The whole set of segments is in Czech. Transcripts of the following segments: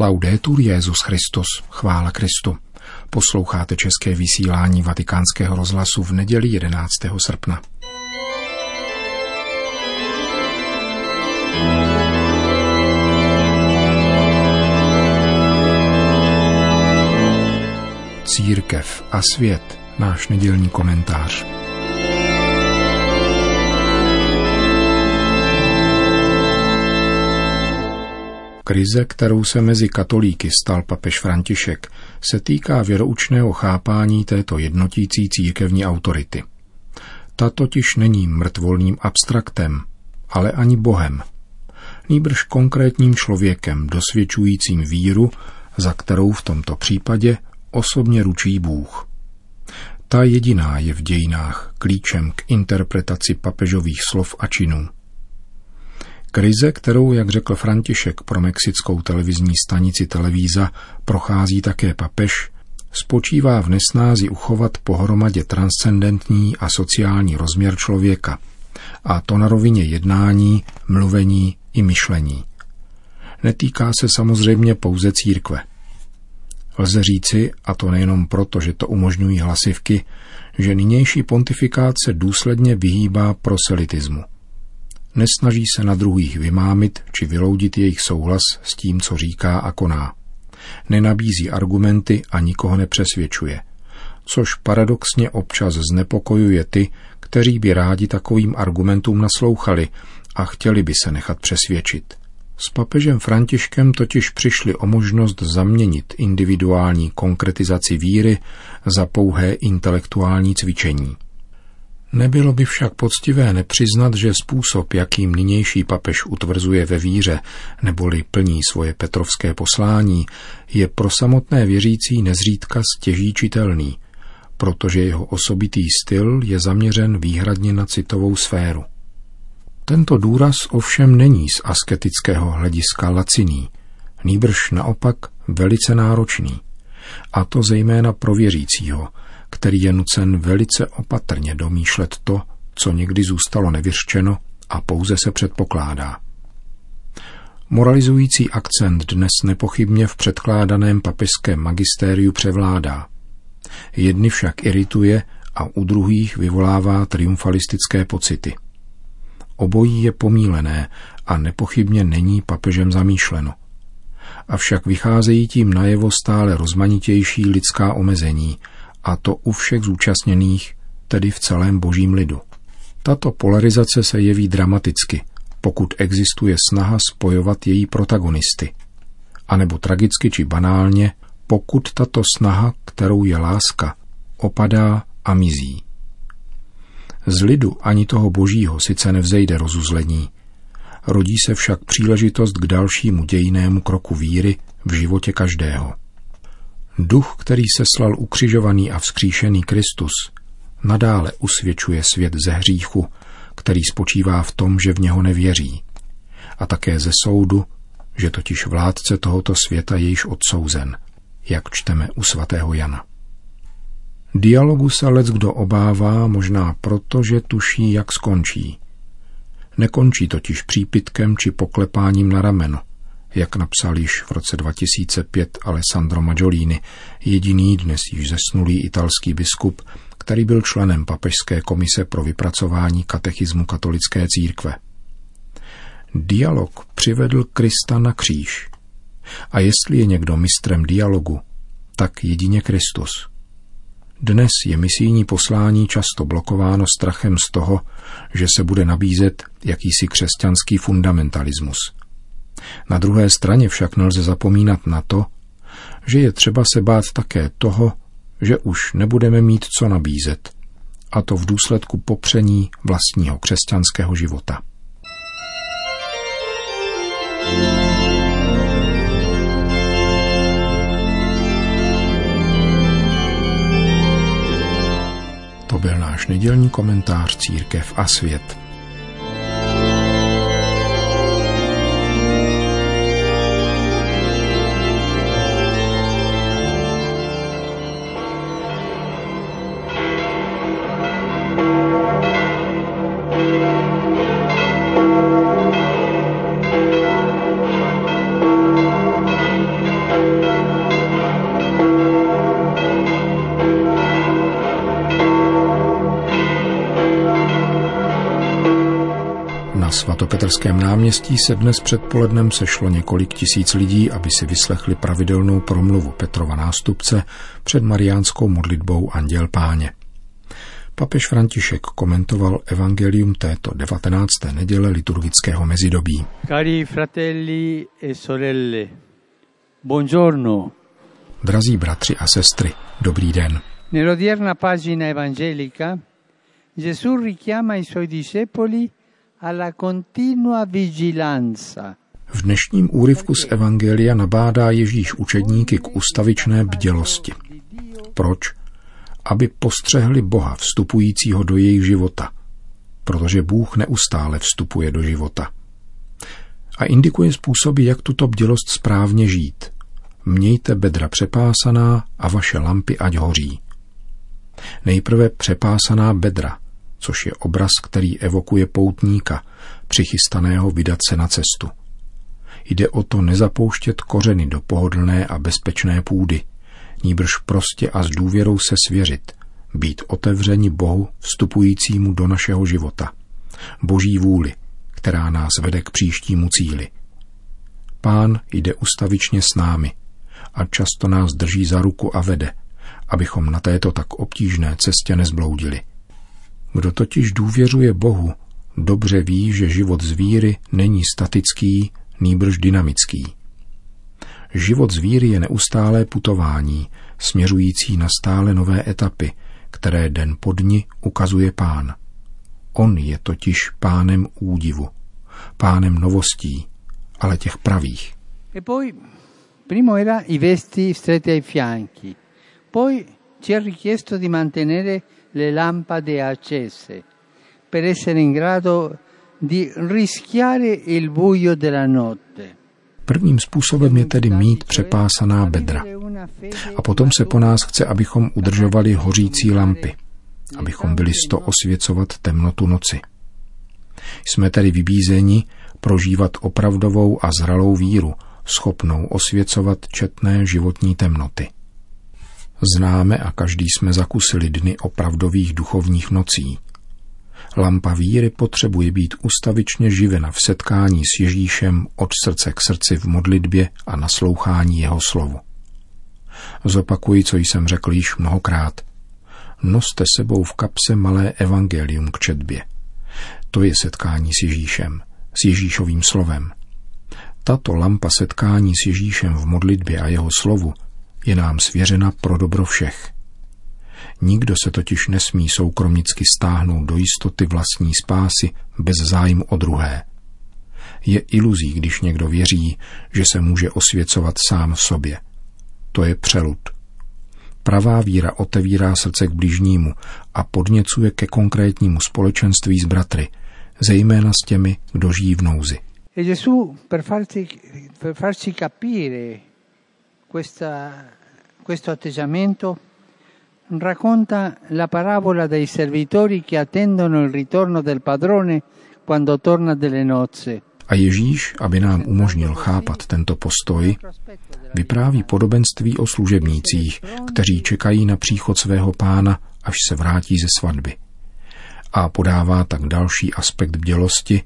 Laudetur Jezus Christus, chvála Kristu. Posloucháte české vysílání Vatikánského rozhlasu v neděli 11. srpna. Církev a svět, náš nedělní komentář. Krize, kterou se mezi katolíky stal papež František, se týká věroučného chápání této jednotící církevní autority. Ta totiž není mrtvolným abstraktem, ale ani Bohem. Nýbrž konkrétním člověkem dosvědčujícím víru, za kterou v tomto případě osobně ručí Bůh. Ta jediná je v dějinách klíčem k interpretaci papežových slov a činů. Krize, kterou, jak řekl František pro mexickou televizní stanici Televíza, prochází také papež, spočívá v nesnázi uchovat pohromadě transcendentní a sociální rozměr člověka, a to na rovině jednání, mluvení i myšlení. Netýká se samozřejmě pouze církve. Lze říci, a to nejenom proto, že to umožňují hlasivky, že nynější pontifikát se důsledně vyhýbá proselitismu – Nesnaží se na druhých vymámit či vyloudit jejich souhlas s tím, co říká a koná. Nenabízí argumenty a nikoho nepřesvědčuje. Což paradoxně občas znepokojuje ty, kteří by rádi takovým argumentům naslouchali a chtěli by se nechat přesvědčit. S papežem Františkem totiž přišli o možnost zaměnit individuální konkretizaci víry za pouhé intelektuální cvičení. Nebylo by však poctivé nepřiznat, že způsob, jakým nynější papež utvrzuje ve víře, neboli plní svoje petrovské poslání, je pro samotné věřící nezřídka stěží čitelný, protože jeho osobitý styl je zaměřen výhradně na citovou sféru. Tento důraz ovšem není z asketického hlediska laciný, nýbrž naopak velice náročný, a to zejména pro věřícího, který je nucen velice opatrně domýšlet to, co někdy zůstalo nevyřčeno a pouze se předpokládá. Moralizující akcent dnes nepochybně v předkládaném papežském magistériu převládá. Jedny však irituje a u druhých vyvolává triumfalistické pocity. Obojí je pomílené a nepochybně není papežem zamýšleno. Avšak vycházejí tím najevo stále rozmanitější lidská omezení, a to u všech zúčastněných, tedy v celém božím lidu. Tato polarizace se jeví dramaticky, pokud existuje snaha spojovat její protagonisty. A nebo tragicky či banálně, pokud tato snaha, kterou je láska, opadá a mizí. Z lidu ani toho božího sice nevzejde rozuzlení, rodí se však příležitost k dalšímu dějinému kroku víry v životě každého. Duch, který se slal ukřižovaný a vzkříšený Kristus, nadále usvědčuje svět ze hříchu, který spočívá v tom, že v něho nevěří, a také ze soudu, že totiž vládce tohoto světa je již odsouzen, jak čteme u svatého Jana. Dialogu se lec kdo obává možná proto, že tuší, jak skončí. Nekončí totiž přípitkem či poklepáním na rameno, jak napsal již v roce 2005 Alessandro Maggiolini, jediný dnes již zesnulý italský biskup, který byl členem Papežské komise pro vypracování katechismu katolické církve. Dialog přivedl Krista na kříž. A jestli je někdo mistrem dialogu, tak jedině Kristus. Dnes je misijní poslání často blokováno strachem z toho, že se bude nabízet jakýsi křesťanský fundamentalismus – na druhé straně však nelze zapomínat na to, že je třeba se bát také toho, že už nebudeme mít co nabízet, a to v důsledku popření vlastního křesťanského života. To byl náš nedělní komentář Církev a svět. Na svatopetrském náměstí se dnes předpolednem sešlo několik tisíc lidí, aby si vyslechli pravidelnou promluvu Petrova nástupce před mariánskou modlitbou Anděl Páně. Papež František komentoval evangelium této 19. neděle liturgického mezidobí. Cari fratelli e sorelle, buongiorno. Drazí bratři a sestry, dobrý den. Nell'odierna pagina evangelica Gesù richiama i suoi discepoli. V dnešním úryvku z Evangelia nabádá Ježíš učedníky k ustavičné bdělosti. Proč? Aby postřehli Boha vstupujícího do jejich života, protože Bůh neustále vstupuje do života. A indikuje způsoby, jak tuto bdělost správně žít. Mějte bedra přepásaná a vaše lampy ať hoří. Nejprve přepásaná bedra, což je obraz, který evokuje poutníka, přichystaného vydat se na cestu. Jde o to nezapouštět kořeny do pohodlné a bezpečné půdy, níbrž prostě a s důvěrou se svěřit, být otevřeni Bohu vstupujícímu do našeho života. Boží vůli, která nás vede k příštímu cíli. Pán jde ustavičně s námi a často nás drží za ruku a vede, abychom na této tak obtížné cestě nezbloudili. Kdo totiž důvěřuje Bohu, dobře ví, že život z víry není statický, nýbrž dynamický. Život z víry je neustálé putování, směřující na stále nové etapy, které den po dni ukazuje pán. On je totiž pánem údivu, pánem novostí, ale těch pravých. E poi, primo era i vesti stretti ai fianchi, poi ci è richiesto di mantenere le lampade accese per essere in grado di rischiare il buio della notte. Prvním způsobem je tedy mít přepásaná bedra. A potom se po nás chce, abychom udržovali hořící lampy, abychom byli sto osvěcovat temnotu noci. Jsme tedy vybízeni prožívat opravdovou a zralou víru, schopnou osvěcovat četné životní temnoty. Známe a každý jsme zakusili dny opravdových duchovních nocí. Lampa víry potřebuje být ustavičně živena v setkání s Ježíšem od srdce k srdci v modlitbě a naslouchání jeho slovu. Zopakuji, co jsem řekl již mnohokrát. Noste sebou v kapse malé evangelium k četbě. To je setkání s Ježíšem, s Ježíšovým slovem. Tato lampa setkání s Ježíšem v modlitbě a jeho slovu je nám svěřena pro dobro všech. Nikdo se totiž nesmí soukromnicky stáhnout do jistoty vlastní spásy bez zájmu o druhé. Je iluzí, když někdo věří, že se může osvěcovat sám v sobě. To je přelud. Pravá víra otevírá srdce k bližnímu a podněcuje ke konkrétnímu společenství s bratry, zejména s těmi, kdo žijí v nouzi. E per farci, per farci capire questa, questo atteggiamento, racconta la parabola dei servitori che attendono il ritorno del padrone quando torna delle nozze. A Ježíš, aby nám umožnil chápat tento postoj, vypráví podobenství o služebnících, kteří čekají na příchod svého pána, až se vrátí ze svatby. A podává tak další aspekt bdělosti,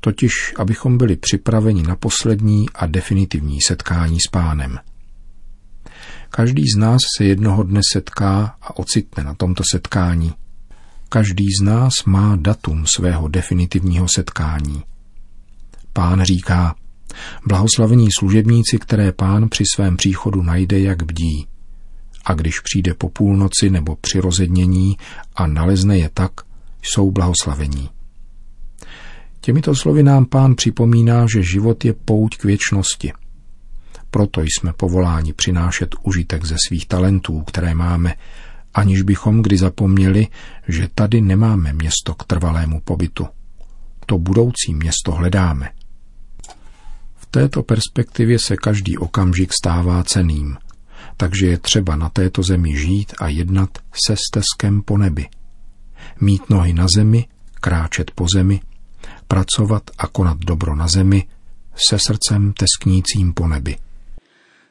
totiž abychom byli připraveni na poslední a definitivní setkání s pánem. Každý z nás se jednoho dne setká a ocitne na tomto setkání. Každý z nás má datum svého definitivního setkání. Pán říká, blahoslavení služebníci, které pán při svém příchodu najde, jak bdí. A když přijde po půlnoci nebo při rozednění a nalezne je tak, jsou blahoslavení. Těmito slovy nám pán připomíná, že život je pouť k věčnosti – proto jsme povoláni přinášet užitek ze svých talentů, které máme, aniž bychom kdy zapomněli, že tady nemáme město k trvalému pobytu. To budoucí město hledáme. V této perspektivě se každý okamžik stává ceným, takže je třeba na této zemi žít a jednat se stezkem po nebi. Mít nohy na zemi, kráčet po zemi, pracovat a konat dobro na zemi, se srdcem tesknícím po nebi.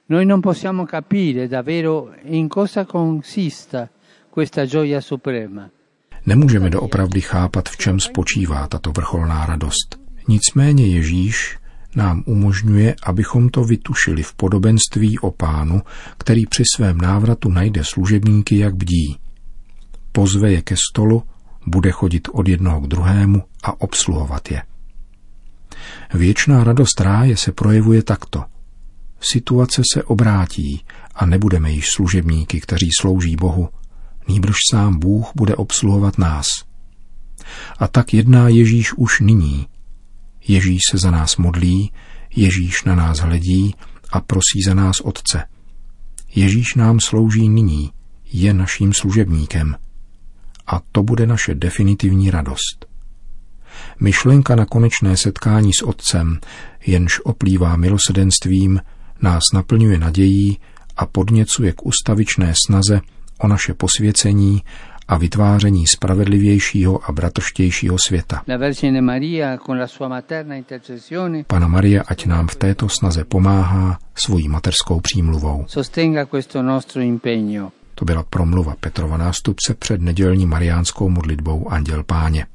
Noi non possiamo capire davvero in cosa consista questa gioia suprema. Nemůžeme doopravdy chápat, v čem spočívá tato vrcholná radost, Nicméně Ježíš nám umožňuje, abychom to vytušili v podobenství o pánu, který při svém návratu najde služebníky, jak bdí. Pozve je ke stolu, bude chodit od jednoho k druhému a obsluhovat je. Věčná radost ráje se projevuje takto. Situace se obrátí a nebudeme již služebníky, kteří slouží Bohu, nýbrž sám Bůh bude obsluhovat nás. A tak jedná Ježíš už nyní. Ježíš se za nás modlí, Ježíš na nás hledí a prosí za nás Otce. Ježíš nám slouží nyní, je naším služebníkem. A to bude naše definitivní radost. Myšlenka na konečné setkání s Otcem, jenž oplývá milosedenstvím, nás naplňuje nadějí a podněcuje k ustavičné snaze o naše posvěcení a vytváření spravedlivějšího a bratrštějšího světa. Pana Maria, ať nám v této snaze pomáhá svojí materskou přímluvou. To byla promluva Petrova nástupce před nedělní mariánskou modlitbou Anděl Páně.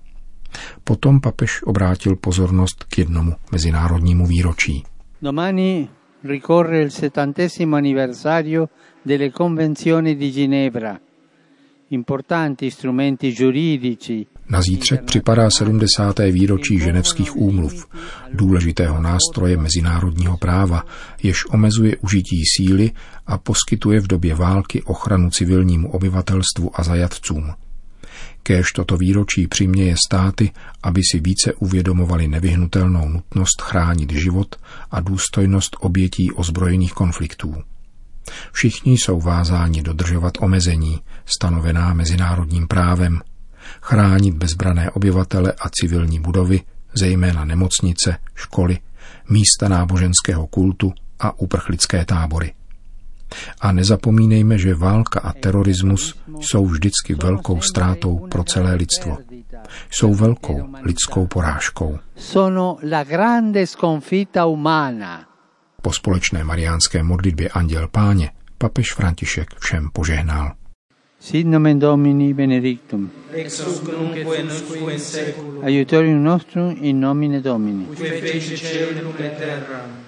Potom papež obrátil pozornost k jednomu mezinárodnímu výročí. Domani ricorre il settantesimo anniversario delle convenzioni di Ginevra, importanti strumenti giuridici. Na zítřek připadá 70. výročí ženevských úmluv, důležitého nástroje mezinárodního práva, jež omezuje užití síly a poskytuje v době války ochranu civilnímu obyvatelstvu a zajatcům. Kéž toto výročí přiměje státy, aby si více uvědomovali nevyhnutelnou nutnost chránit život a důstojnost obětí ozbrojených konfliktů. Všichni jsou vázáni dodržovat omezení, stanovená mezinárodním právem, chránit bezbrané obyvatele a civilní budovy, zejména nemocnice, školy, místa náboženského kultu a uprchlické tábory. A nezapomínejme, že válka a terorismus jsou vždycky velkou ztrátou pro celé lidstvo. Jsou velkou lidskou porážkou. Po společné mariánské modlitbě Anděl Páně papež František všem požehnal. Sit nomen Domini benedictum. Ex hoc nunc et in seculum. Aiutorium nostrum in nomine Domini. Qui fece celum et terra.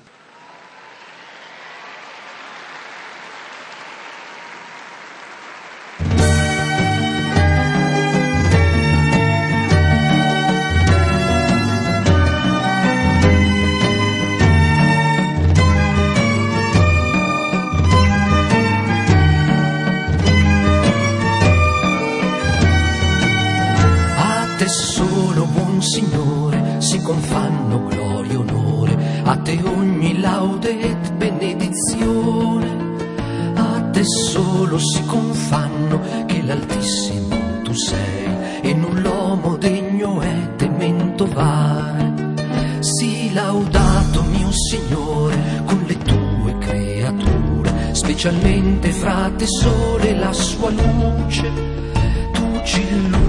Confanno gloria e onore, a te ogni laude et benedizione, a te solo si confanno che l'Altissimo tu sei. E null'uomo degno è temento vai. Sii laudato mio Signore con le tue creature, specialmente fra te sole la sua luce, tu ci illumini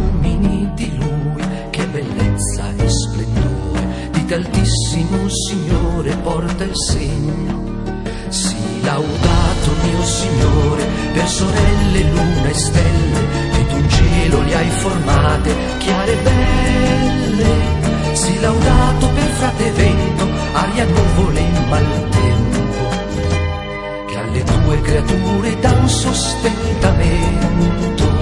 altissimo Signore porta il segno. Sii laudato mio Signore per sorelle, luna e stelle, che tu in cielo li hai formate, chiare e belle. Sii laudato per frate vento, aria, nuvole e maltempo, che alle tue creature dà un sostentamento.